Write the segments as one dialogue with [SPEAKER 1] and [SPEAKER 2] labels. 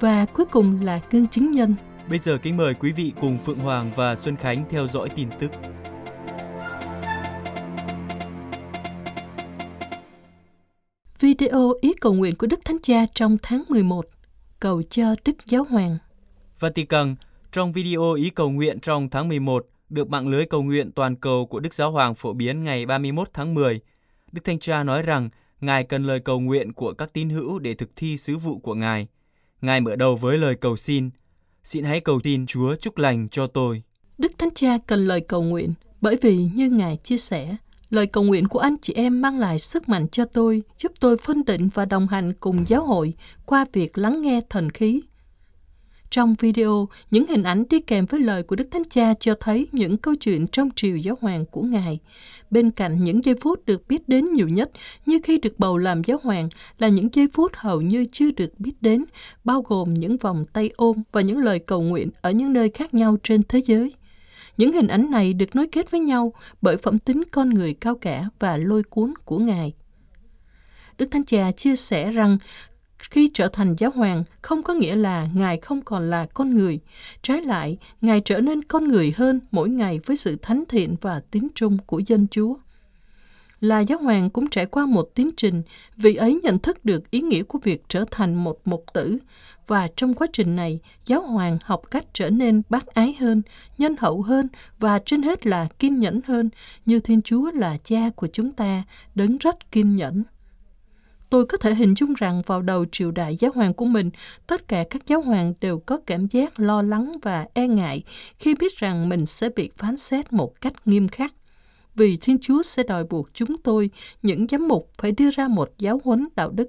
[SPEAKER 1] và cuối cùng là gương chứng nhân.
[SPEAKER 2] Bây giờ kính mời quý vị cùng Phượng Hoàng và Xuân Khánh theo dõi tin tức.
[SPEAKER 1] Video ý cầu nguyện của Đức Thánh Cha trong tháng 11 cầu cho Đức Giáo Hoàng.
[SPEAKER 2] Vatican, trong video ý cầu nguyện trong tháng 11 được mạng lưới cầu nguyện toàn cầu của Đức Giáo Hoàng phổ biến ngày 31 tháng 10, Đức Thánh Cha nói rằng Ngài cần lời cầu nguyện của các tín hữu để thực thi sứ vụ của Ngài. Ngài mở đầu với lời cầu xin, xin hãy cầu tin Chúa chúc lành cho tôi.
[SPEAKER 1] Đức Thánh Cha cần lời cầu nguyện bởi vì như Ngài chia sẻ, lời cầu nguyện của anh chị em mang lại sức mạnh cho tôi, giúp tôi phân định và đồng hành cùng giáo hội qua việc lắng nghe thần khí. Trong video, những hình ảnh đi kèm với lời của Đức Thánh Cha cho thấy những câu chuyện trong triều giáo hoàng của Ngài. Bên cạnh những giây phút được biết đến nhiều nhất, như khi được bầu làm giáo hoàng, là những giây phút hầu như chưa được biết đến, bao gồm những vòng tay ôm và những lời cầu nguyện ở những nơi khác nhau trên thế giới. Những hình ảnh này được nối kết với nhau bởi phẩm tính con người cao cả và lôi cuốn của Ngài. Đức Thánh Cha chia sẻ rằng khi trở thành giáo hoàng không có nghĩa là Ngài không còn là con người. Trái lại, Ngài trở nên con người hơn mỗi ngày với sự thánh thiện và tín trung của dân Chúa. Là giáo hoàng cũng trải qua một tiến trình, vì ấy nhận thức được ý nghĩa của việc trở thành một mục tử. Và trong quá trình này, giáo hoàng học cách trở nên bác ái hơn, nhân hậu hơn và trên hết là kiên nhẫn hơn, như Thiên Chúa là cha của chúng ta, đấng rất kiên nhẫn. Tôi có thể hình dung rằng vào đầu triều đại giáo hoàng của mình, tất cả các giáo hoàng đều có cảm giác lo lắng và e ngại khi biết rằng mình sẽ bị phán xét một cách nghiêm khắc. Vì Thiên Chúa sẽ đòi buộc chúng tôi, những giám mục, phải đưa ra một giáo huấn đạo đức.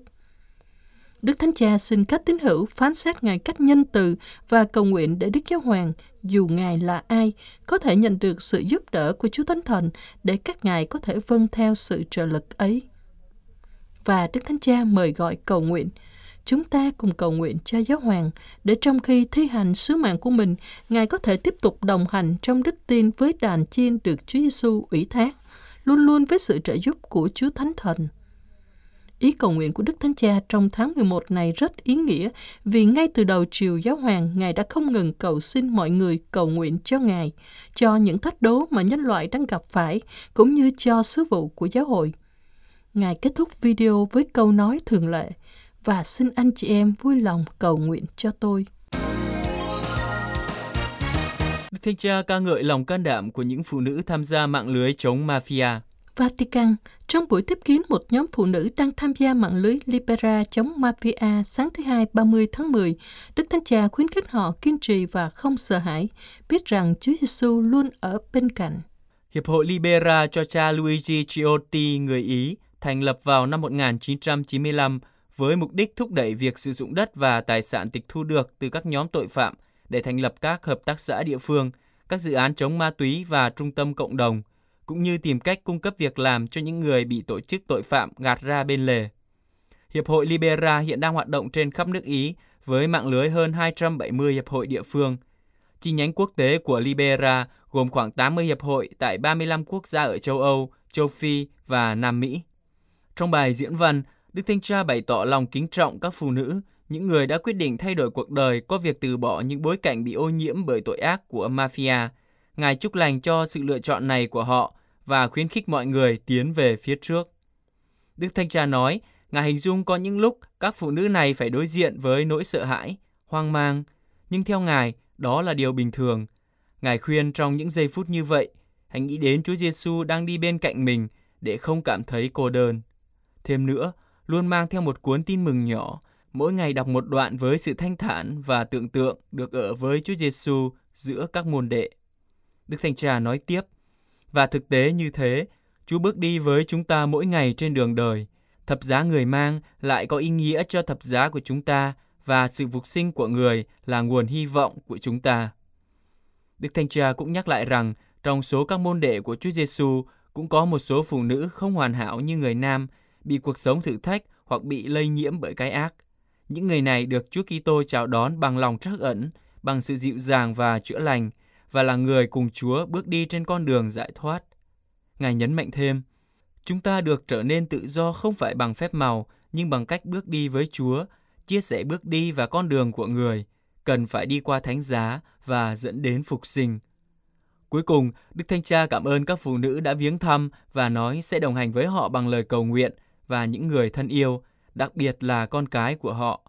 [SPEAKER 1] Đức Thánh Cha xin các tín hữu phán xét Ngài cách nhân từ và cầu nguyện để Đức Giáo Hoàng, dù Ngài là ai, có thể nhận được sự giúp đỡ của Chúa Thánh Thần để các Ngài có thể vâng theo sự trợ lực ấy và Đức Thánh Cha mời gọi cầu nguyện. Chúng ta cùng cầu nguyện cho giáo hoàng để trong khi thi hành sứ mạng của mình, Ngài có thể tiếp tục đồng hành trong đức tin với đàn chiên được Chúa Giêsu ủy thác, luôn luôn với sự trợ giúp của Chúa Thánh Thần. Ý cầu nguyện của Đức Thánh Cha trong tháng 11 này rất ý nghĩa vì ngay từ đầu triều giáo hoàng, Ngài đã không ngừng cầu xin mọi người cầu nguyện cho Ngài, cho những thách đố mà nhân loại đang gặp phải, cũng như cho sứ vụ của giáo hội. Ngài kết thúc video với câu nói thường lệ và xin anh chị em vui lòng cầu nguyện cho tôi.
[SPEAKER 2] Đức Thánh Cha ca ngợi lòng can đảm của những phụ nữ tham gia mạng lưới chống mafia.
[SPEAKER 1] Vatican, trong buổi tiếp kiến một nhóm phụ nữ đang tham gia mạng lưới Libera chống mafia sáng thứ Hai 30 tháng 10, Đức Thánh Cha khuyến khích họ kiên trì và không sợ hãi, biết rằng Chúa Giêsu luôn ở bên cạnh.
[SPEAKER 2] Hiệp hội Libera cho cha Luigi Ciotti, người Ý, thành lập vào năm 1995 với mục đích thúc đẩy việc sử dụng đất và tài sản tịch thu được từ các nhóm tội phạm để thành lập các hợp tác xã địa phương, các dự án chống ma túy và trung tâm cộng đồng, cũng như tìm cách cung cấp việc làm cho những người bị tổ chức tội phạm gạt ra bên lề. Hiệp hội Libera hiện đang hoạt động trên khắp nước Ý với mạng lưới hơn 270 hiệp hội địa phương. Chi nhánh quốc tế của Libera gồm khoảng 80 hiệp hội tại 35 quốc gia ở châu Âu, châu Phi và Nam Mỹ. Trong bài diễn văn, Đức Thanh Cha bày tỏ lòng kính trọng các phụ nữ, những người đã quyết định thay đổi cuộc đời có việc từ bỏ những bối cảnh bị ô nhiễm bởi tội ác của mafia. Ngài chúc lành cho sự lựa chọn này của họ và khuyến khích mọi người tiến về phía trước. Đức Thanh Cha nói, Ngài hình dung có những lúc các phụ nữ này phải đối diện với nỗi sợ hãi, hoang mang, nhưng theo Ngài, đó là điều bình thường. Ngài khuyên trong những giây phút như vậy, hãy nghĩ đến Chúa Giêsu đang đi bên cạnh mình để không cảm thấy cô đơn. Thêm nữa, luôn mang theo một cuốn tin mừng nhỏ, mỗi ngày đọc một đoạn với sự thanh thản và tưởng tượng được ở với Chúa Giêsu giữa các môn đệ. Đức Thánh Cha nói tiếp, và thực tế như thế, Chúa bước đi với chúng ta mỗi ngày trên đường đời. Thập giá người mang lại có ý nghĩa cho thập giá của chúng ta và sự phục sinh của người là nguồn hy vọng của chúng ta. Đức Thanh Cha cũng nhắc lại rằng trong số các môn đệ của Chúa Giêsu cũng có một số phụ nữ không hoàn hảo như người nam, bị cuộc sống thử thách hoặc bị lây nhiễm bởi cái ác. Những người này được Chúa Kitô chào đón bằng lòng trắc ẩn, bằng sự dịu dàng và chữa lành, và là người cùng Chúa bước đi trên con đường giải thoát. Ngài nhấn mạnh thêm, chúng ta được trở nên tự do không phải bằng phép màu, nhưng bằng cách bước đi với Chúa, chia sẻ bước đi và con đường của người, cần phải đi qua thánh giá và dẫn đến phục sinh. Cuối cùng, Đức Thanh Cha cảm ơn các phụ nữ đã viếng thăm và nói sẽ đồng hành với họ bằng lời cầu nguyện và những người thân yêu, đặc biệt là con cái của họ.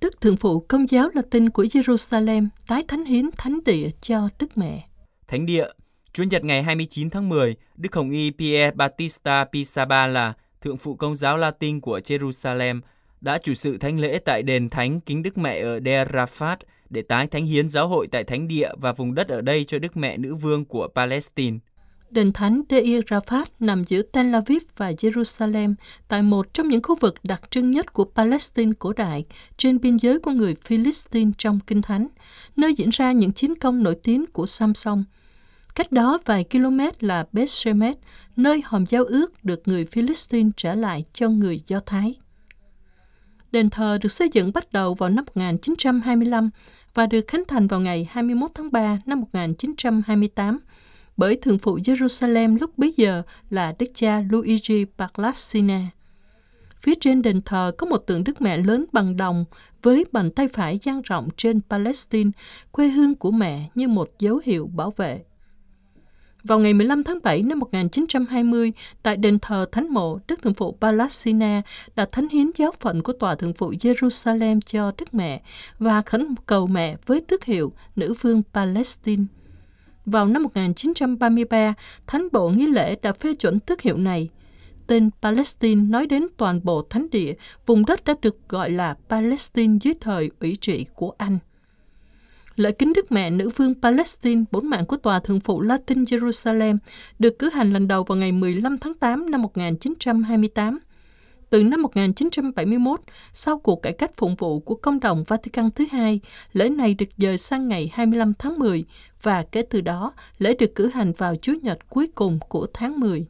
[SPEAKER 1] Đức Thượng Phụ Công giáo Latin của Jerusalem tái thánh hiến thánh địa cho Đức Mẹ.
[SPEAKER 2] Thánh địa Chủ nhật ngày 29 tháng 10, Đức Hồng Y Pierre Battista Pisabala, Thượng phụ Công giáo Latin của Jerusalem, đã chủ sự thánh lễ tại đền thánh Kính Đức Mẹ ở Der Rafat để tái thánh hiến giáo hội tại thánh địa và vùng đất ở đây cho Đức Mẹ Nữ Vương của Palestine.
[SPEAKER 1] Đền thánh Deir Rafat nằm giữa Tel Aviv và Jerusalem, tại một trong những khu vực đặc trưng nhất của Palestine cổ đại, trên biên giới của người Philistine trong Kinh Thánh, nơi diễn ra những chiến công nổi tiếng của Samson. Cách đó vài km là Bethshemet, nơi hòm giao ước được người Philistine trả lại cho người Do Thái. Đền thờ được xây dựng bắt đầu vào năm 1925 và được khánh thành vào ngày 21 tháng 3 năm 1928 bởi Thượng phụ Jerusalem lúc bấy giờ là Đức cha Luigi Paglassina. Phía trên đền thờ có một tượng Đức Mẹ lớn bằng đồng với bàn tay phải dang rộng trên Palestine, quê hương của mẹ như một dấu hiệu bảo vệ. Vào ngày 15 tháng 7 năm 1920, tại đền thờ Thánh mộ, Đức Thượng phụ Palestina đã thánh hiến giáo phận của Tòa Thượng phụ Jerusalem cho Đức Mẹ và khẩn cầu mẹ với tước hiệu Nữ vương Palestine. Vào năm 1933, Thánh bộ nghi lễ đã phê chuẩn tước hiệu này. Tên Palestine nói đến toàn bộ thánh địa, vùng đất đã được gọi là Palestine dưới thời ủy trị của Anh. Lễ kính Đức Mẹ Nữ vương Palestine, bốn mạng của Tòa Thượng phụ Latin Jerusalem, được cử hành lần đầu vào ngày 15 tháng 8 năm 1928. Từ năm 1971, sau cuộc cải cách phụng vụ của công đồng Vatican thứ hai, lễ này được dời sang ngày 25 tháng 10 và kể từ đó, lễ được cử hành vào Chủ nhật cuối cùng của tháng 10.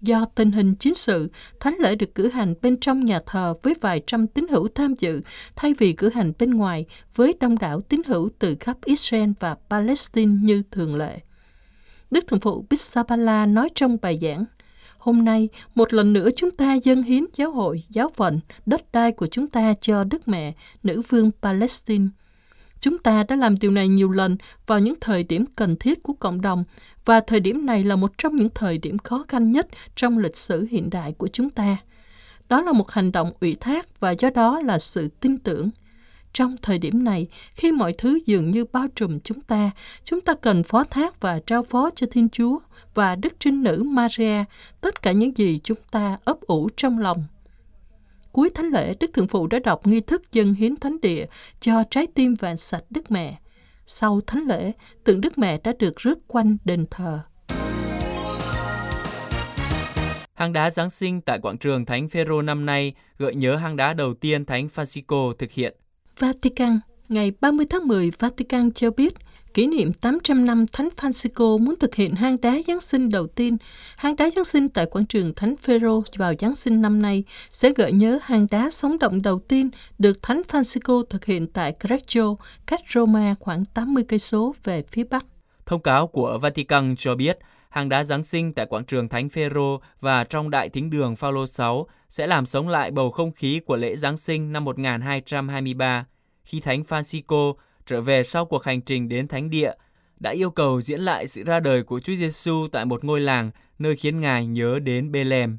[SPEAKER 1] Do tình hình chính sự, thánh lễ được cử hành bên trong nhà thờ với vài trăm tín hữu tham dự, thay vì cử hành bên ngoài với đông đảo tín hữu từ khắp Israel và Palestine như thường lệ. Đức Thượng phụ Bissabala nói trong bài giảng, Hôm nay, một lần nữa chúng ta dâng hiến giáo hội, giáo phận, đất đai của chúng ta cho Đức Mẹ, nữ vương Palestine. Chúng ta đã làm điều này nhiều lần vào những thời điểm cần thiết của cộng đồng và thời điểm này là một trong những thời điểm khó khăn nhất trong lịch sử hiện đại của chúng ta. Đó là một hành động ủy thác và do đó là sự tin tưởng. Trong thời điểm này, khi mọi thứ dường như bao trùm chúng ta, chúng ta cần phó thác và trao phó cho Thiên Chúa và Đức Trinh Nữ Maria tất cả những gì chúng ta ấp ủ trong lòng. Cuối thánh lễ, Đức Thượng Phụ đã đọc nghi thức dân hiến thánh địa cho trái tim vàng sạch Đức Mẹ. Sau thánh lễ, tượng Đức Mẹ đã được rước quanh đền thờ.
[SPEAKER 2] Hang đá Giáng sinh tại quảng trường Thánh Phêrô năm nay gợi nhớ hang đá đầu tiên Thánh Francisco thực hiện.
[SPEAKER 1] Vatican, ngày 30 tháng 10, Vatican cho biết kỷ niệm 800 năm Thánh Francisco muốn thực hiện hang đá Giáng sinh đầu tiên. Hang đá Giáng sinh tại quảng trường Thánh Phêrô vào Giáng sinh năm nay sẽ gợi nhớ hang đá sống động đầu tiên được Thánh Francisco thực hiện tại Greccio, cách Roma khoảng 80 cây số về phía bắc.
[SPEAKER 2] Thông cáo của Vatican cho biết, hang đá Giáng sinh tại quảng trường Thánh Phêrô và trong đại thính đường Phaolô 6 sẽ làm sống lại bầu không khí của lễ Giáng sinh năm 1223 khi Thánh Francisco trở về sau cuộc hành trình đến thánh địa, đã yêu cầu diễn lại sự ra đời của Chúa Giêsu tại một ngôi làng nơi khiến Ngài nhớ đến Bethlehem.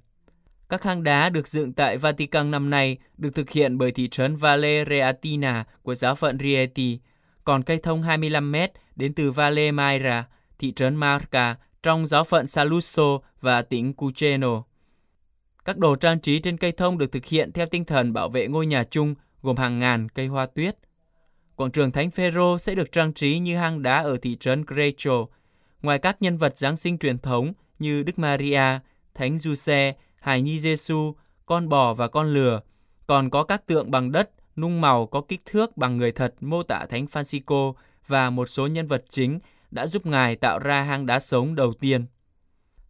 [SPEAKER 2] Các hang đá được dựng tại Vatican năm nay được thực hiện bởi thị trấn Valle Reatina của giáo phận Rieti, còn cây thông 25 mét đến từ Valle Maira, thị trấn Marca trong giáo phận Saluzzo và tỉnh Cuceno. Các đồ trang trí trên cây thông được thực hiện theo tinh thần bảo vệ ngôi nhà chung gồm hàng ngàn cây hoa tuyết. Quảng trường Thánh Phêrô sẽ được trang trí như hang đá ở thị trấn Grecho. Ngoài các nhân vật Giáng sinh truyền thống như Đức Maria, Thánh Giuse, Hài Nhi Giêsu, con bò và con lừa. Còn có các tượng bằng đất, nung màu có kích thước bằng người thật mô tả Thánh Francisco và một số nhân vật chính đã giúp Ngài tạo ra hang đá sống đầu tiên.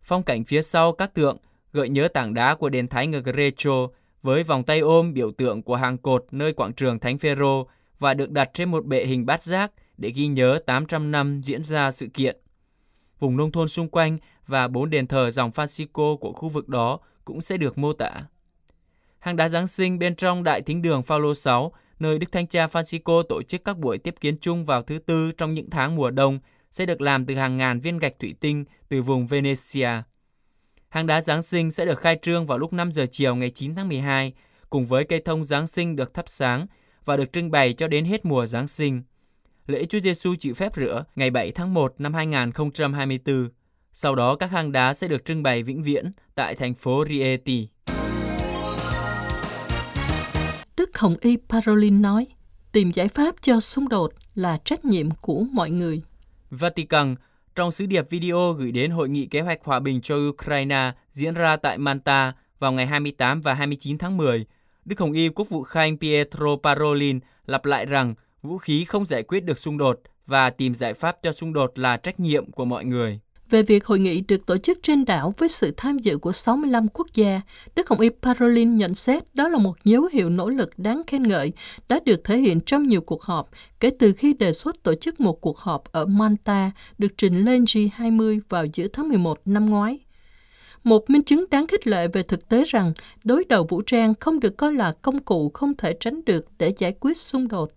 [SPEAKER 2] Phong cảnh phía sau các tượng gợi nhớ tảng đá của đền Thánh ở Greco với vòng tay ôm biểu tượng của hàng cột nơi quảng trường Thánh Phêrô và được đặt trên một bệ hình bát giác để ghi nhớ 800 năm diễn ra sự kiện. Vùng nông thôn xung quanh và bốn đền thờ dòng Francisco của khu vực đó cũng sẽ được mô tả. Hang đá Giáng sinh bên trong Đại Thính đường Phaolô 6, nơi Đức Thánh Cha Francisco tổ chức các buổi tiếp kiến chung vào thứ tư trong những tháng mùa đông, sẽ được làm từ hàng ngàn viên gạch thủy tinh từ vùng Venezia. Hang đá Giáng sinh sẽ được khai trương vào lúc 5 giờ chiều ngày 9 tháng 12, cùng với cây thông Giáng sinh được thắp sáng và được trưng bày cho đến hết mùa Giáng sinh. Lễ Chúa Giêsu chịu phép rửa ngày 7 tháng 1 năm 2024. Sau đó các hang đá sẽ được trưng bày vĩnh viễn tại thành phố Rieti.
[SPEAKER 1] Đức Hồng Y Parolin nói, tìm giải pháp cho xung đột là trách nhiệm của mọi người.
[SPEAKER 2] Vatican trong sứ điệp video gửi đến Hội nghị Kế hoạch Hòa bình cho Ukraine diễn ra tại Manta vào ngày 28 và 29 tháng 10, Đức Hồng Y Quốc vụ Khanh Pietro Parolin lặp lại rằng vũ khí không giải quyết được xung đột và tìm giải pháp cho xung đột là trách nhiệm của mọi người.
[SPEAKER 1] Về việc hội nghị được tổ chức trên đảo với sự tham dự của 65 quốc gia, Đức Hồng Y Parolin nhận xét đó là một dấu hiệu nỗ lực đáng khen ngợi đã được thể hiện trong nhiều cuộc họp kể từ khi đề xuất tổ chức một cuộc họp ở Manta được trình lên G20 vào giữa tháng 11 năm ngoái. Một minh chứng đáng khích lệ về thực tế rằng đối đầu vũ trang không được coi là công cụ không thể tránh được để giải quyết xung đột.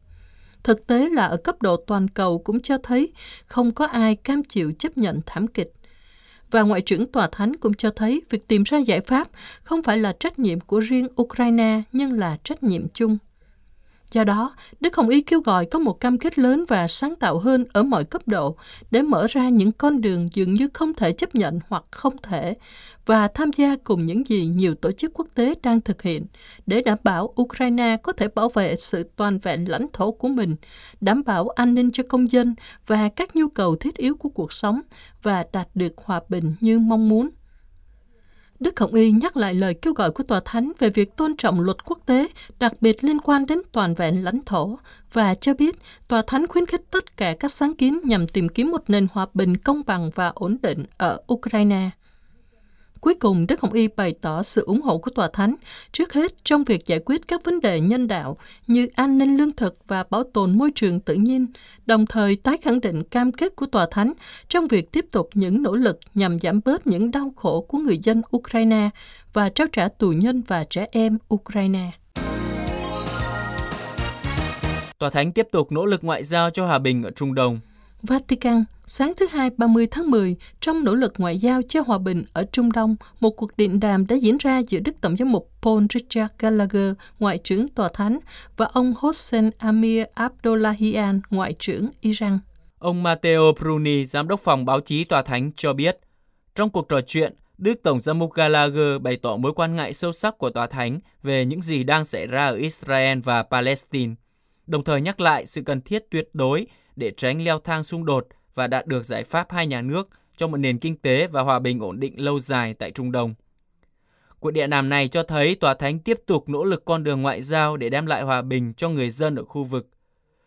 [SPEAKER 1] Thực tế là ở cấp độ toàn cầu cũng cho thấy không có ai cam chịu chấp nhận thảm kịch. Và Ngoại trưởng Tòa Thánh cũng cho thấy việc tìm ra giải pháp không phải là trách nhiệm của riêng Ukraine, nhưng là trách nhiệm chung. Do đó, Đức Hồng Y kêu gọi có một cam kết lớn và sáng tạo hơn ở mọi cấp độ để mở ra những con đường dường như không thể chấp nhận hoặc không thể và tham gia cùng những gì nhiều tổ chức quốc tế đang thực hiện để đảm bảo Ukraine có thể bảo vệ sự toàn vẹn lãnh thổ của mình, đảm bảo an ninh cho công dân và các nhu cầu thiết yếu của cuộc sống và đạt được hòa bình như mong muốn. Đức Hồng Y nhắc lại lời kêu gọi của Tòa Thánh về việc tôn trọng luật quốc tế, đặc biệt liên quan đến toàn vẹn lãnh thổ, và cho biết Tòa Thánh khuyến khích tất cả các sáng kiến nhằm tìm kiếm một nền hòa bình công bằng và ổn định ở Ukraine. Cuối cùng, Đức Hồng Y bày tỏ sự ủng hộ của Tòa Thánh, trước hết trong việc giải quyết các vấn đề nhân đạo như an ninh lương thực và bảo tồn môi trường tự nhiên, đồng thời tái khẳng định cam kết của Tòa Thánh trong việc tiếp tục những nỗ lực nhằm giảm bớt những đau khổ của người dân Ukraine và trao trả tù nhân và trẻ em Ukraine.
[SPEAKER 2] Tòa Thánh tiếp tục nỗ lực ngoại giao cho hòa bình ở Trung Đông.
[SPEAKER 1] Vatican, sáng thứ Hai 30 tháng 10, trong nỗ lực ngoại giao cho hòa bình ở Trung Đông, một cuộc điện đàm đã diễn ra giữa Đức Tổng giám mục Paul Richard Gallagher, Ngoại trưởng Tòa Thánh, và ông Hossein Amir Abdollahian, Ngoại trưởng Iran.
[SPEAKER 2] Ông Matteo Bruni, Giám đốc phòng báo chí Tòa Thánh cho biết, trong cuộc trò chuyện, Đức Tổng giám mục Gallagher bày tỏ mối quan ngại sâu sắc của Tòa Thánh về những gì đang xảy ra ở Israel và Palestine, đồng thời nhắc lại sự cần thiết tuyệt đối để tránh leo thang xung đột và đạt được giải pháp hai nhà nước cho một nền kinh tế và hòa bình ổn định lâu dài tại Trung Đông. Cuộc điện đàm này cho thấy Tòa Thánh tiếp tục nỗ lực con đường ngoại giao để đem lại hòa bình cho người dân ở khu vực.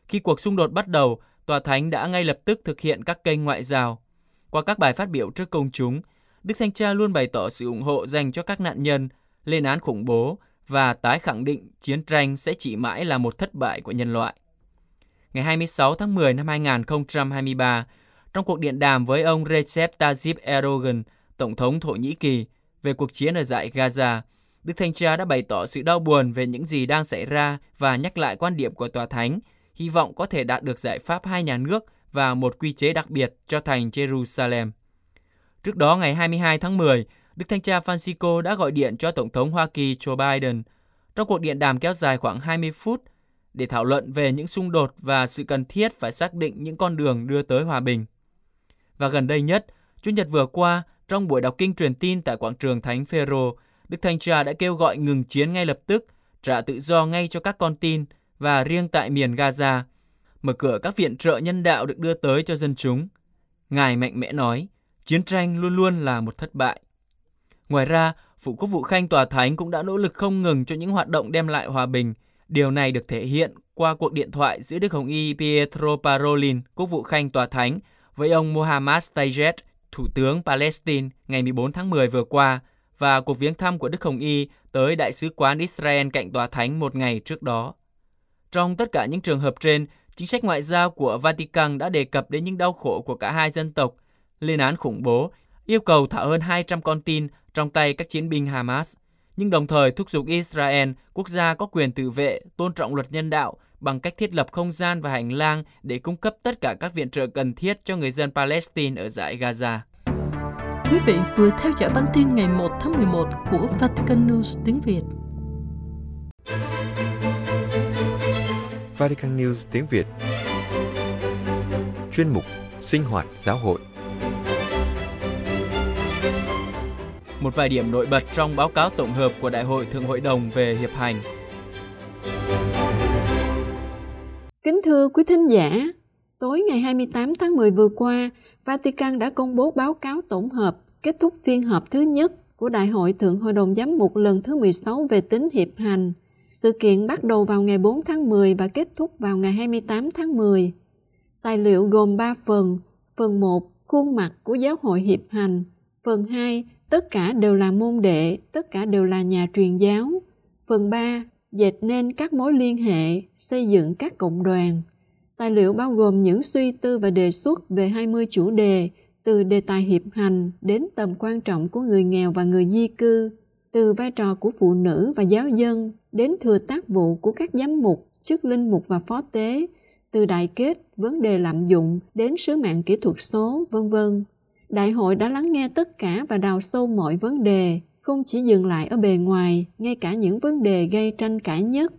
[SPEAKER 2] Khi cuộc xung đột bắt đầu, Tòa Thánh đã ngay lập tức thực hiện các kênh ngoại giao. Qua các bài phát biểu trước công chúng, Đức Thanh Cha luôn bày tỏ sự ủng hộ dành cho các nạn nhân, lên án khủng bố và tái khẳng định chiến tranh sẽ chỉ mãi là một thất bại của nhân loại ngày 26 tháng 10 năm 2023 trong cuộc điện đàm với ông Recep Tayyip Erdogan, Tổng thống Thổ Nhĩ Kỳ, về cuộc chiến ở giải Gaza. Đức Thanh Cha đã bày tỏ sự đau buồn về những gì đang xảy ra và nhắc lại quan điểm của Tòa Thánh, hy vọng có thể đạt được giải pháp hai nhà nước và một quy chế đặc biệt cho thành Jerusalem. Trước đó, ngày 22 tháng 10, Đức Thanh Cha Francisco đã gọi điện cho Tổng thống Hoa Kỳ Joe Biden. Trong cuộc điện đàm kéo dài khoảng 20 phút, để thảo luận về những xung đột và sự cần thiết phải xác định những con đường đưa tới hòa bình. Và gần đây nhất, Chủ nhật vừa qua, trong buổi đọc kinh truyền tin tại quảng trường Thánh Phêrô, Đức Thanh Cha đã kêu gọi ngừng chiến ngay lập tức, trả tự do ngay cho các con tin và riêng tại miền Gaza, mở cửa các viện trợ nhân đạo được đưa tới cho dân chúng. Ngài mạnh mẽ nói, chiến tranh luôn luôn là một thất bại. Ngoài ra, Phụ quốc vụ Khanh Tòa Thánh cũng đã nỗ lực không ngừng cho những hoạt động đem lại hòa bình. Điều này được thể hiện qua cuộc điện thoại giữa Đức Hồng Y Pietro Parolin, quốc vụ Khanh Tòa Thánh, với ông Mohammad Tajet, Thủ tướng Palestine ngày 14 tháng 10 vừa qua, và cuộc viếng thăm của Đức Hồng Y tới Đại sứ quán Israel cạnh Tòa Thánh một ngày trước đó. Trong tất cả những trường hợp trên, chính sách ngoại giao của Vatican đã đề cập đến những đau khổ của cả hai dân tộc, lên án khủng bố, yêu cầu thả hơn 200 con tin trong tay các chiến binh Hamas, nhưng đồng thời thúc giục Israel, quốc gia có quyền tự vệ, tôn trọng luật nhân đạo bằng cách thiết lập không gian và hành lang để cung cấp tất cả các viện trợ cần thiết cho người dân Palestine ở giải Gaza.
[SPEAKER 1] Quý vị vừa theo dõi bản tin ngày 1 tháng 11 của Vatican News tiếng Việt.
[SPEAKER 3] Vatican News tiếng Việt Chuyên mục Sinh hoạt giáo hội
[SPEAKER 2] một vài điểm nổi bật trong báo cáo tổng hợp của Đại hội Thượng Hội đồng về Hiệp hành
[SPEAKER 4] Kính thưa quý thính giả, tối ngày 28 tháng 10 vừa qua, Vatican đã công bố báo cáo tổng hợp kết thúc phiên họp thứ nhất của Đại hội Thượng Hội đồng Giám mục lần thứ 16 về tính hiệp hành. Sự kiện bắt đầu vào ngày 4 tháng 10 và kết thúc vào ngày 28 tháng 10. Tài liệu gồm 3 phần. Phần 1, khuôn mặt của giáo hội hiệp hành. Phần 2, tất cả đều là môn đệ, tất cả đều là nhà truyền giáo. Phần 3, dệt nên các mối liên hệ, xây dựng các cộng đoàn. Tài liệu bao gồm những suy tư và đề xuất về 20 chủ đề, từ đề tài hiệp hành đến tầm quan trọng của người nghèo và người di cư, từ vai trò của phụ nữ và giáo dân đến thừa tác vụ của các giám mục, chức linh mục và phó tế, từ đại kết, vấn đề lạm dụng đến sứ mạng kỹ thuật số, vân vân. Đại hội đã lắng nghe tất cả và đào sâu mọi vấn đề, không chỉ dừng lại ở bề ngoài, ngay cả những vấn đề gây tranh cãi nhất.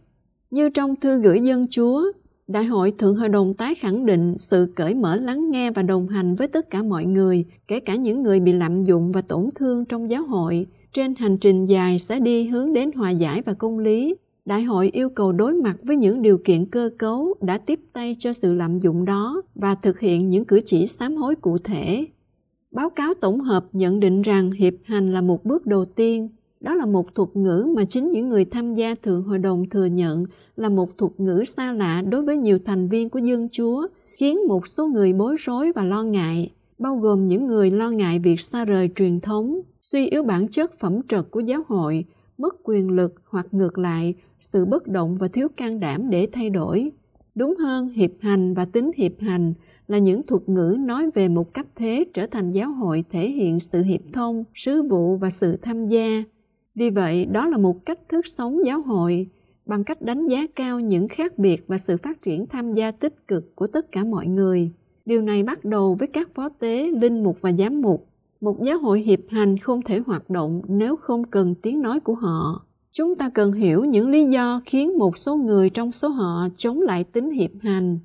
[SPEAKER 4] Như trong thư gửi dân chúa, Đại hội Thượng Hội đồng tái khẳng định sự cởi mở lắng nghe và đồng hành với tất cả mọi người, kể cả những người bị lạm dụng và tổn thương trong giáo hội, trên hành trình dài sẽ đi hướng đến hòa giải và công lý. Đại hội yêu cầu đối mặt với những điều kiện cơ cấu đã tiếp tay cho sự lạm dụng đó và thực hiện những cử chỉ sám hối cụ thể. Báo cáo tổng hợp nhận định rằng hiệp hành là một bước đầu tiên đó là một thuật ngữ mà chính những người tham gia Thượng Hội đồng thừa nhận là một thuật ngữ xa lạ đối với nhiều thành viên của Dân Chúa, khiến một số người bối rối và lo ngại, bao gồm những người lo ngại việc xa rời truyền thống, suy yếu bản chất phẩm trật của giáo hội, mất quyền lực hoặc ngược lại, sự bất động và thiếu can đảm để thay đổi. Đúng hơn, hiệp hành và tính hiệp hành là những thuật ngữ nói về một cách thế trở thành giáo hội thể hiện sự hiệp thông, sứ vụ và sự tham gia, vì vậy, đó là một cách thức sống giáo hội bằng cách đánh giá cao những khác biệt và sự phát triển tham gia tích cực của tất cả mọi người. Điều này bắt đầu với các phó tế, linh mục và giám mục. Một giáo hội hiệp hành không thể hoạt động nếu không cần tiếng nói của họ. Chúng ta cần hiểu những lý do khiến một số người trong số họ chống lại tính hiệp hành.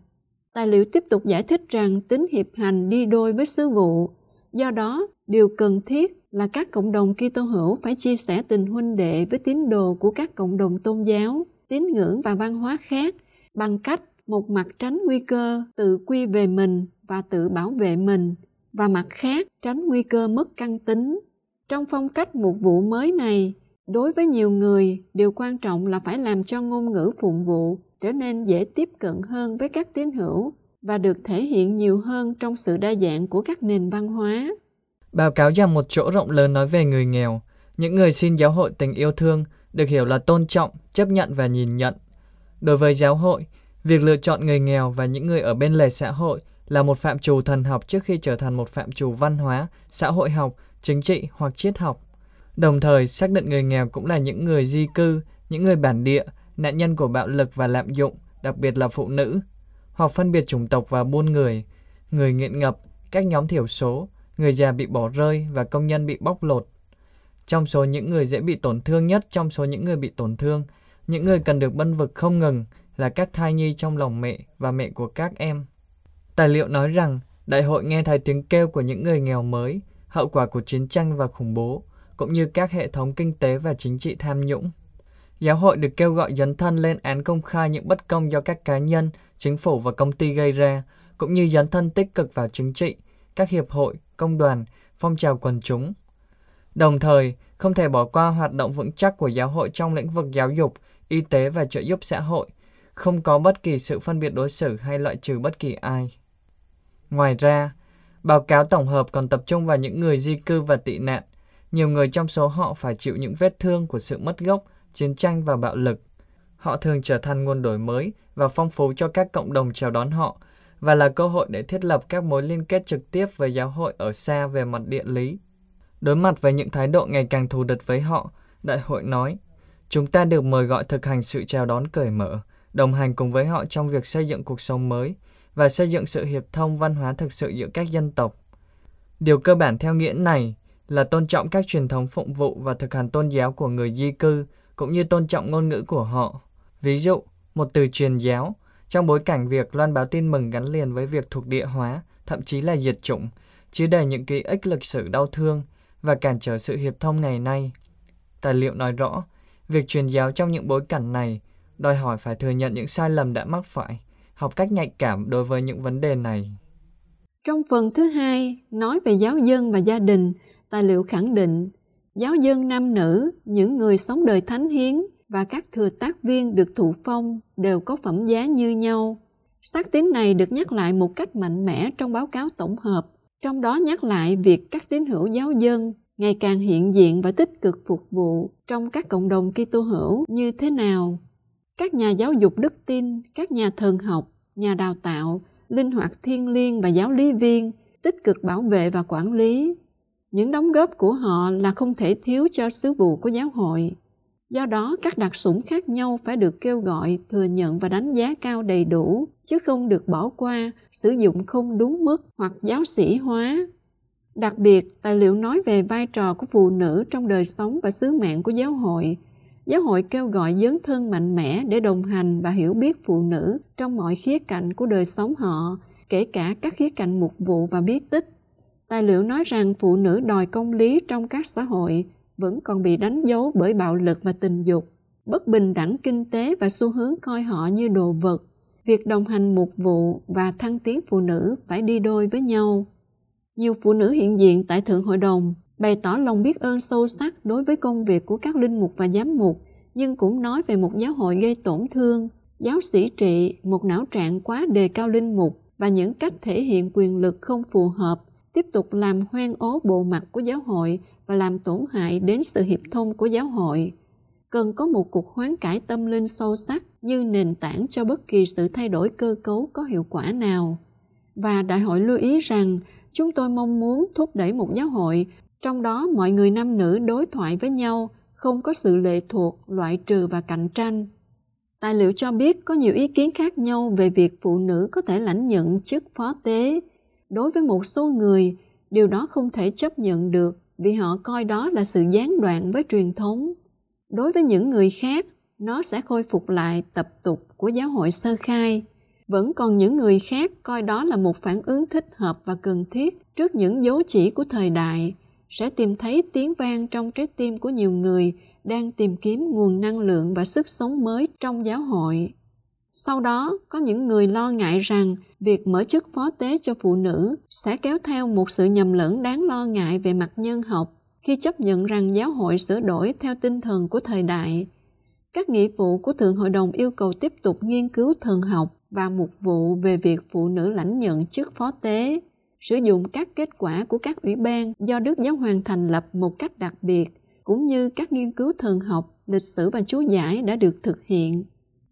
[SPEAKER 4] Tài liệu tiếp tục giải thích rằng tính hiệp hành đi đôi với sứ vụ. Do đó, điều cần thiết là các cộng đồng Kitô hữu phải chia sẻ tình huynh đệ với tín đồ của các cộng đồng tôn giáo, tín ngưỡng và văn hóa khác bằng cách một mặt tránh nguy cơ tự quy về mình và tự bảo vệ mình và mặt khác tránh nguy cơ mất căn tính. Trong phong cách một vụ mới này, đối với nhiều người, điều quan trọng là phải làm cho ngôn ngữ phụng vụ trở nên dễ tiếp cận hơn với các tín hữu và được thể hiện nhiều hơn trong sự đa dạng của các nền văn hóa.
[SPEAKER 5] Báo cáo rằng một chỗ rộng lớn nói về người nghèo. Những người xin giáo hội tình yêu thương được hiểu là tôn trọng, chấp nhận và nhìn nhận. Đối với giáo hội, việc lựa chọn người nghèo và những người ở bên lề xã hội là một phạm trù thần học trước khi trở thành một phạm trù văn hóa, xã hội học, chính trị hoặc triết học. Đồng thời, xác định người nghèo cũng là những người di cư, những người bản địa, nạn nhân của bạo lực và lạm dụng, đặc biệt là phụ nữ, hoặc phân biệt chủng tộc và buôn người, người nghiện ngập, các nhóm thiểu số, người già bị bỏ rơi và công nhân bị bóc lột. Trong số những người dễ bị tổn thương nhất trong số những người bị tổn thương, những người cần được bân vực không ngừng là các thai nhi trong lòng mẹ và mẹ của các em. Tài liệu nói rằng đại hội nghe thấy tiếng kêu của những người nghèo mới, hậu quả của chiến tranh và khủng bố, cũng như các hệ thống kinh tế và chính trị tham nhũng. Giáo hội được kêu gọi dấn thân lên án công khai những bất công do các cá nhân, chính phủ và công ty gây ra, cũng như dấn thân tích cực vào chính trị, các hiệp hội, công đoàn, phong trào quần chúng. Đồng thời, không thể bỏ qua hoạt động vững chắc của giáo hội trong lĩnh vực giáo dục, y tế và trợ giúp xã hội, không có bất kỳ sự phân biệt đối xử hay loại trừ bất kỳ ai. Ngoài ra, báo cáo tổng hợp còn tập trung vào những người di cư và tị nạn. Nhiều người trong số họ phải chịu những vết thương của sự mất gốc, chiến tranh và bạo lực. Họ thường trở thành nguồn đổi mới và phong phú cho các cộng đồng chào đón họ và là cơ hội để thiết lập các mối liên kết trực tiếp với giáo hội ở xa về mặt địa lý. Đối mặt với những thái độ ngày càng thù địch với họ, đại hội nói, chúng ta được mời gọi thực hành sự chào đón cởi mở, đồng hành cùng với họ trong việc xây dựng cuộc sống mới và xây dựng sự hiệp thông văn hóa thực sự giữa các dân tộc. Điều cơ bản theo nghĩa này là tôn trọng các truyền thống phụng vụ và thực hành tôn giáo của người di cư, cũng như tôn trọng ngôn ngữ của họ. Ví dụ, một từ truyền giáo, trong bối cảnh việc loan báo tin mừng gắn liền với việc thuộc địa hóa, thậm chí là diệt chủng, chứa đầy những ký ức lịch sử đau thương và cản trở sự hiệp thông ngày nay. Tài liệu nói rõ, việc truyền giáo trong những bối cảnh này đòi hỏi phải thừa nhận những sai lầm đã mắc phải, học cách nhạy cảm đối với những vấn đề này.
[SPEAKER 4] Trong phần thứ hai, nói về giáo dân và gia đình, tài liệu khẳng định giáo dân nam nữ, những người sống đời thánh hiến và các thừa tác viên được thụ phong đều có phẩm giá như nhau. Xác tín này được nhắc lại một cách mạnh mẽ trong báo cáo tổng hợp, trong đó nhắc lại việc các tín hữu giáo dân ngày càng hiện diện và tích cực phục vụ trong các cộng đồng Kitô hữu như thế nào. Các nhà giáo dục đức tin, các nhà thần học, nhà đào tạo, linh hoạt thiên liêng và giáo lý viên tích cực bảo vệ và quản lý. Những đóng góp của họ là không thể thiếu cho sứ vụ của giáo hội. Do đó, các đặc sủng khác nhau phải được kêu gọi, thừa nhận và đánh giá cao đầy đủ, chứ không được bỏ qua, sử dụng không đúng mức hoặc giáo sĩ hóa. Đặc biệt, tài liệu nói về vai trò của phụ nữ trong đời sống và sứ mạng của giáo hội. Giáo hội kêu gọi dấn thân mạnh mẽ để đồng hành và hiểu biết phụ nữ trong mọi khía cạnh của đời sống họ, kể cả các khía cạnh mục vụ và biết tích. Tài liệu nói rằng phụ nữ đòi công lý trong các xã hội vẫn còn bị đánh dấu bởi bạo lực và tình dục, bất bình đẳng kinh tế và xu hướng coi họ như đồ vật. Việc đồng hành mục vụ và thăng tiến phụ nữ phải đi đôi với nhau. Nhiều phụ nữ hiện diện tại Thượng Hội đồng bày tỏ lòng biết ơn sâu sắc đối với công việc của các linh mục và giám mục, nhưng cũng nói về một giáo hội gây tổn thương, giáo sĩ trị, một não trạng quá đề cao linh mục và những cách thể hiện quyền lực không phù hợp, tiếp tục làm hoen ố bộ mặt của giáo hội và làm tổn hại đến sự hiệp thông của giáo hội. Cần có một cuộc hoán cải tâm linh sâu sắc như nền tảng cho bất kỳ sự thay đổi cơ cấu có hiệu quả nào. Và đại hội lưu ý rằng chúng tôi mong muốn thúc đẩy một giáo hội trong đó mọi người nam nữ đối thoại với nhau, không có sự lệ thuộc, loại trừ và cạnh tranh. Tài liệu cho biết có nhiều ý kiến khác nhau về việc phụ nữ có thể lãnh nhận chức phó tế. Đối với một số người, điều đó không thể chấp nhận được vì họ coi đó là sự gián đoạn với truyền thống. Đối với những người khác, nó sẽ khôi phục lại tập tục của giáo hội sơ khai. Vẫn còn những người khác coi đó là một phản ứng thích hợp và cần thiết trước những dấu chỉ của thời đại, sẽ tìm thấy tiếng vang trong trái tim của nhiều người đang tìm kiếm nguồn năng lượng và sức sống mới trong giáo hội. Sau đó, có những người lo ngại rằng việc mở chức phó tế cho phụ nữ sẽ kéo theo một sự nhầm lẫn đáng lo ngại về mặt nhân học khi chấp nhận rằng giáo hội sửa đổi theo tinh thần của thời đại. Các nghị vụ của Thượng Hội đồng yêu cầu tiếp tục nghiên cứu thần học và mục vụ về việc phụ nữ lãnh nhận chức phó tế sử dụng các kết quả của các ủy ban do Đức Giáo Hoàng thành lập một cách đặc biệt, cũng như các nghiên cứu thần học, lịch sử và chú giải đã được thực hiện.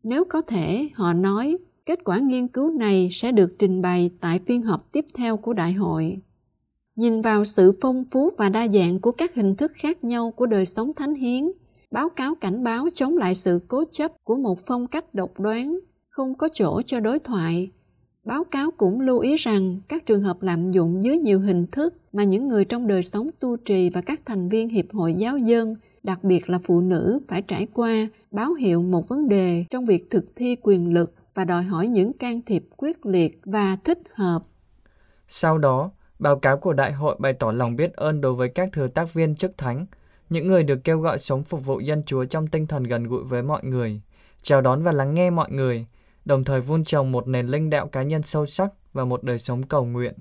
[SPEAKER 4] Nếu có thể, họ nói, kết quả nghiên cứu này sẽ được trình bày tại phiên họp tiếp theo của đại hội. Nhìn vào sự phong phú và đa dạng của các hình thức khác nhau của đời sống thánh hiến, báo cáo cảnh báo chống lại sự cố chấp của một phong cách độc đoán, không có chỗ cho đối thoại, Báo cáo cũng lưu ý rằng các trường hợp lạm dụng dưới nhiều hình thức mà những người trong đời sống tu trì và các thành viên hiệp hội giáo dân, đặc biệt là phụ nữ phải trải qua báo hiệu một vấn đề trong việc thực thi quyền lực và đòi hỏi những can thiệp quyết liệt và thích hợp.
[SPEAKER 5] Sau đó, báo cáo của đại hội bày tỏ lòng biết ơn đối với các thừa tác viên chức thánh, những người được kêu gọi sống phục vụ dân Chúa trong tinh thần gần gũi với mọi người, chào đón và lắng nghe mọi người, đồng thời vun trồng một nền linh đạo cá nhân sâu sắc và một đời sống cầu nguyện.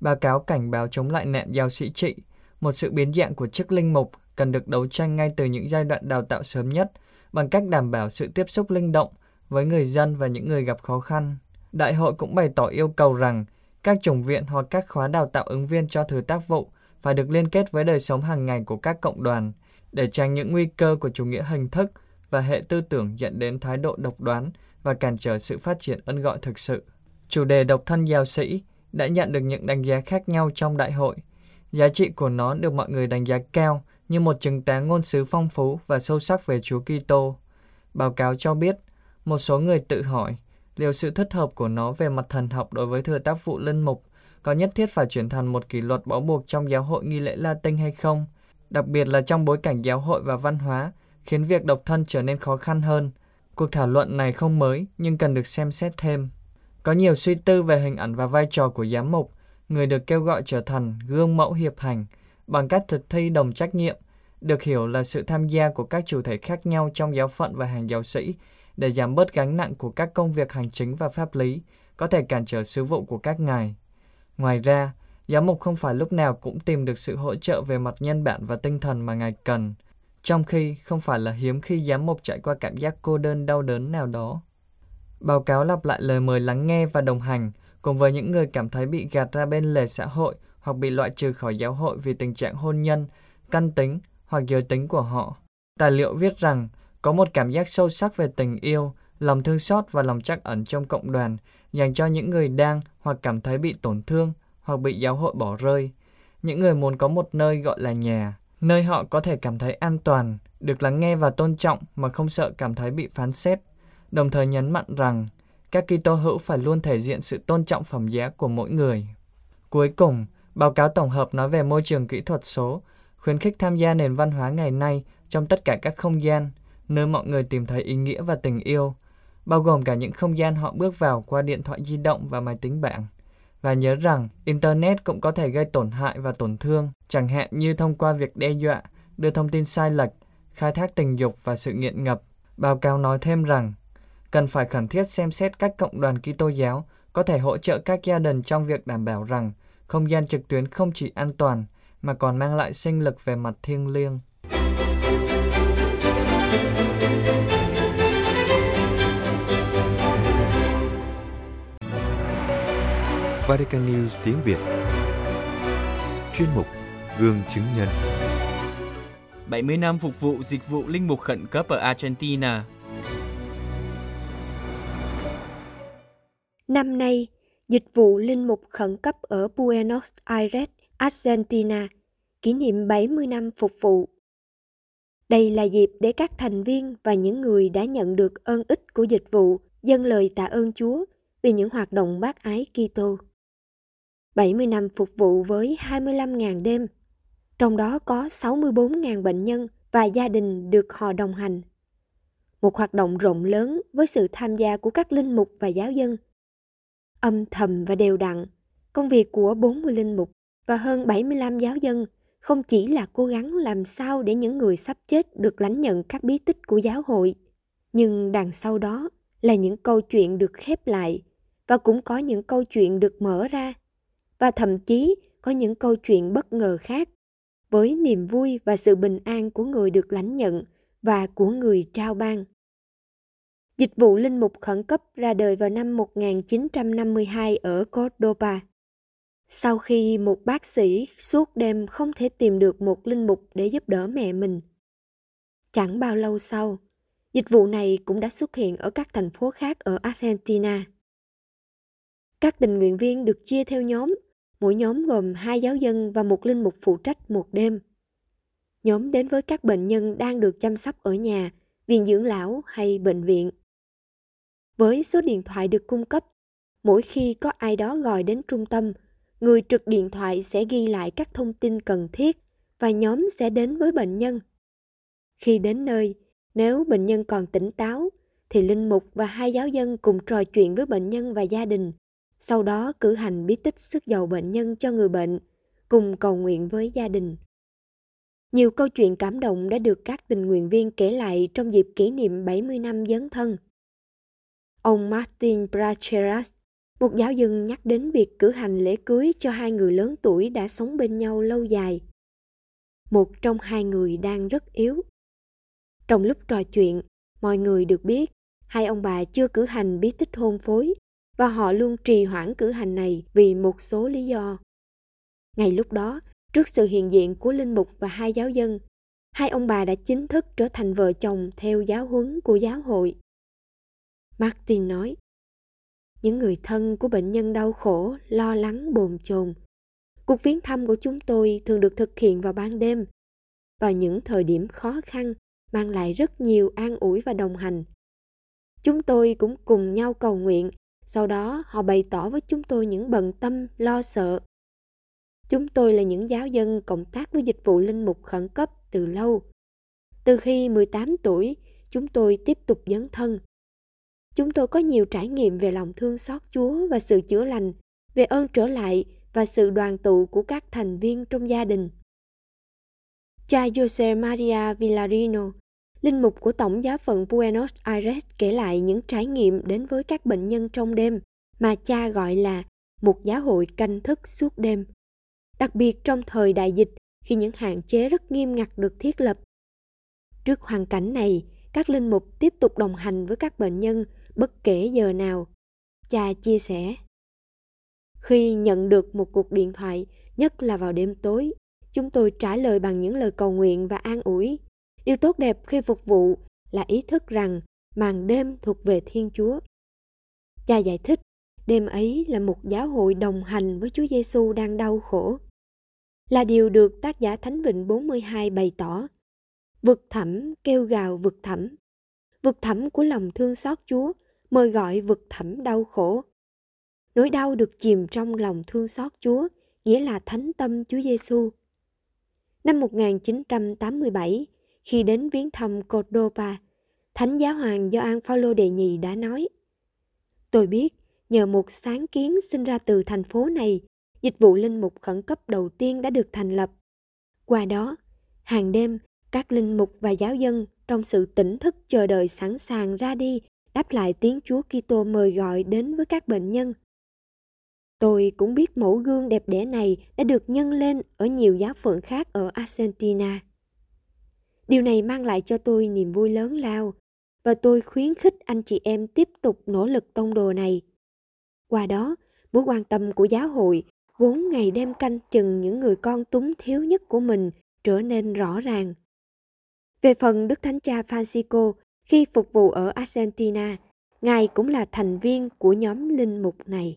[SPEAKER 5] Báo cáo cảnh báo chống lại nạn giáo sĩ trị, một sự biến dạng của chức linh mục cần được đấu tranh ngay từ những giai đoạn đào tạo sớm nhất bằng cách đảm bảo sự tiếp xúc linh động với người dân và những người gặp khó khăn. Đại hội cũng bày tỏ yêu cầu rằng các chủng viện hoặc các khóa đào tạo ứng viên cho thứ tác vụ phải được liên kết với đời sống hàng ngày của các cộng đoàn để tránh những nguy cơ của chủ nghĩa hình thức và hệ tư tưởng dẫn đến thái độ độc đoán và cản trở sự phát triển ân gọi thực sự. Chủ đề độc thân giáo sĩ đã nhận được những đánh giá khác nhau trong đại hội. Giá trị của nó được mọi người đánh giá cao như một chứng tá ngôn sứ phong phú và sâu sắc về Chúa Kitô. Báo cáo cho biết, một số người tự hỏi liệu sự thích hợp của nó về mặt thần học đối với thừa tác vụ linh mục có nhất thiết phải chuyển thành một kỷ luật bó buộc trong giáo hội nghi lễ Latin hay không, đặc biệt là trong bối cảnh giáo hội và văn hóa, khiến việc độc thân trở nên khó khăn hơn. Cuộc thảo luận này không mới nhưng cần được xem xét thêm. Có nhiều suy tư về hình ảnh và vai trò của giám mục, người được kêu gọi trở thành gương mẫu hiệp hành bằng cách thực thi đồng trách nhiệm, được hiểu là sự tham gia của các chủ thể khác nhau trong giáo phận và hàng giáo sĩ để giảm bớt gánh nặng của các công việc hành chính và pháp lý có thể cản trở sứ vụ của các ngài. Ngoài ra, giám mục không phải lúc nào cũng tìm được sự hỗ trợ về mặt nhân bản và tinh thần mà ngài cần, trong khi không phải là hiếm khi giám mục trải qua cảm giác cô đơn đau đớn nào đó. Báo cáo lặp lại lời mời lắng nghe và đồng hành cùng với những người cảm thấy bị gạt ra bên lề xã hội hoặc bị loại trừ khỏi giáo hội vì tình trạng hôn nhân, căn tính hoặc giới tính của họ. Tài liệu viết rằng có một cảm giác sâu sắc về tình yêu, lòng thương xót và lòng trắc ẩn trong cộng đoàn dành cho những người đang hoặc cảm thấy bị tổn thương hoặc bị giáo hội bỏ rơi. Những người muốn có một nơi gọi là nhà, nơi họ có thể cảm thấy an toàn, được lắng nghe và tôn trọng mà không sợ cảm thấy bị phán xét. Đồng thời nhấn mạnh rằng các Kitô hữu phải luôn thể hiện sự tôn trọng phẩm giá của mỗi người. Cuối cùng, báo cáo tổng hợp nói về môi trường kỹ thuật số, khuyến khích tham gia nền văn hóa ngày nay trong tất cả các không gian, nơi mọi người tìm thấy ý nghĩa và tình yêu, bao gồm cả những không gian họ bước vào qua điện thoại di động và máy tính bảng. Và nhớ rằng, Internet cũng có thể gây tổn hại và tổn thương, chẳng hạn như thông qua việc đe dọa, đưa thông tin sai lệch, khai thác tình dục và sự nghiện ngập. Báo cáo nói thêm rằng, cần phải khẩn thiết xem xét cách cộng đoàn Kitô giáo có thể hỗ trợ các gia đình trong việc đảm bảo rằng không gian trực tuyến không chỉ an toàn mà còn mang lại sinh lực về mặt thiêng liêng.
[SPEAKER 3] Vatican News tiếng Việt. Chuyên mục Gương chứng nhân.
[SPEAKER 2] 70 năm phục vụ dịch vụ linh mục khẩn cấp ở Argentina.
[SPEAKER 6] Năm nay, dịch vụ linh mục khẩn cấp ở Buenos Aires, Argentina, kỷ niệm 70 năm phục vụ. Đây là dịp để các thành viên và những người đã nhận được ơn ích của dịch vụ dâng lời tạ ơn Chúa vì những hoạt động bác ái Kitô. 70 năm phục vụ với 25.000 đêm, trong đó có 64.000 bệnh nhân và gia đình được họ đồng hành. Một hoạt động rộng lớn với sự tham gia của các linh mục và giáo dân. Âm thầm và đều đặn, công việc của 40 linh mục và hơn 75 giáo dân không chỉ là cố gắng làm sao để những người sắp chết được lãnh nhận các bí tích của giáo hội, nhưng đằng sau đó là những câu chuyện được khép lại và cũng có những câu chuyện được mở ra và thậm chí có những câu chuyện bất ngờ khác với niềm vui và sự bình an của người được lãnh nhận và của người trao ban. Dịch vụ linh mục khẩn cấp ra đời vào năm 1952 ở Cordoba. Sau khi một bác sĩ suốt đêm không thể tìm được một linh mục để giúp đỡ mẹ mình. Chẳng bao lâu sau, dịch vụ này cũng đã xuất hiện ở các thành phố khác ở Argentina. Các tình nguyện viên được chia theo nhóm Mỗi nhóm gồm hai giáo dân và một linh mục phụ trách một đêm. Nhóm đến với các bệnh nhân đang được chăm sóc ở nhà, viện dưỡng lão hay bệnh viện. Với số điện thoại được cung cấp, mỗi khi có ai đó gọi đến trung tâm, người trực điện thoại sẽ ghi lại các thông tin cần thiết và nhóm sẽ đến với bệnh nhân. Khi đến nơi, nếu bệnh nhân còn tỉnh táo, thì linh mục và hai giáo dân cùng trò chuyện với bệnh nhân và gia đình sau đó cử hành bí tích sức dầu bệnh nhân cho người bệnh, cùng cầu nguyện với gia đình. Nhiều câu chuyện cảm động đã được các tình nguyện viên kể lại trong dịp kỷ niệm 70 năm dấn thân. Ông Martin Bracheras, một giáo dân nhắc đến việc cử hành lễ cưới cho hai người lớn tuổi đã sống bên nhau lâu dài. một trong hai người đang rất yếu. Trong lúc trò chuyện, mọi người được biết hai ông bà chưa cử hành bí tích hôn phối và họ luôn trì hoãn cử hành này vì một số lý do. Ngay lúc đó, trước sự hiện diện của linh mục và hai giáo dân, hai ông bà đã chính thức trở thành vợ chồng theo giáo huấn của giáo hội. Martin nói, những người thân của bệnh nhân đau khổ, lo lắng bồn chồn. Cuộc viếng thăm của chúng tôi thường được thực hiện vào ban đêm, vào những thời điểm khó khăn, mang lại rất nhiều an ủi và đồng hành. Chúng tôi cũng cùng nhau cầu nguyện, sau đó họ bày tỏ với chúng tôi những bận tâm, lo sợ. Chúng tôi là những giáo dân cộng tác với dịch vụ linh mục khẩn cấp từ lâu. Từ khi 18 tuổi, chúng tôi tiếp tục dấn thân. Chúng tôi có nhiều trải nghiệm về lòng thương xót Chúa và sự chữa lành, về ơn trở lại và sự đoàn tụ của các thành viên trong gia đình. Cha Jose Maria Villarino, linh mục của Tổng giáo phận Buenos Aires kể lại những trải nghiệm đến với các bệnh nhân trong đêm mà cha gọi là một giáo hội canh thức suốt đêm. Đặc biệt trong thời đại dịch khi những hạn chế rất nghiêm ngặt được thiết lập. Trước hoàn cảnh này, các linh mục tiếp tục đồng hành với các bệnh nhân bất kể giờ nào. Cha chia sẻ. Khi nhận được một cuộc điện thoại, nhất là vào đêm tối, chúng tôi trả lời bằng những lời cầu nguyện và an ủi. Điều tốt đẹp khi phục vụ là ý thức rằng màn đêm thuộc về Thiên Chúa. Cha giải thích, đêm ấy là một giáo hội đồng hành với Chúa Giêsu đang đau khổ. Là điều được tác giả Thánh Vịnh 42 bày tỏ. Vực thẳm kêu gào vực thẳm. Vực thẳm của lòng thương xót Chúa mời gọi vực thẳm đau khổ. Nỗi đau được chìm trong lòng thương xót Chúa, nghĩa là thánh tâm Chúa Giêsu. Năm 1987, khi đến viếng thăm Cordoba, Thánh giáo hoàng Gioan Phaolô đệ nhị đã nói: Tôi biết nhờ một sáng kiến sinh ra từ thành phố này, dịch vụ linh mục khẩn cấp đầu tiên đã được thành lập. Qua đó, hàng đêm, các linh mục và giáo dân trong sự tỉnh thức chờ đợi sẵn sàng ra đi đáp lại tiếng Chúa Kitô mời gọi đến với các bệnh nhân. Tôi cũng biết mẫu gương đẹp đẽ này đã được nhân lên ở nhiều giáo phận khác ở Argentina. Điều này mang lại cho tôi niềm vui lớn lao và tôi khuyến khích anh chị em tiếp tục nỗ lực tông đồ này. Qua đó, mối quan tâm của giáo hội vốn ngày đêm canh chừng những người con túng thiếu nhất của mình trở nên rõ ràng. Về phần Đức Thánh Cha Francisco, khi phục vụ ở Argentina, Ngài cũng là thành viên của nhóm linh mục này.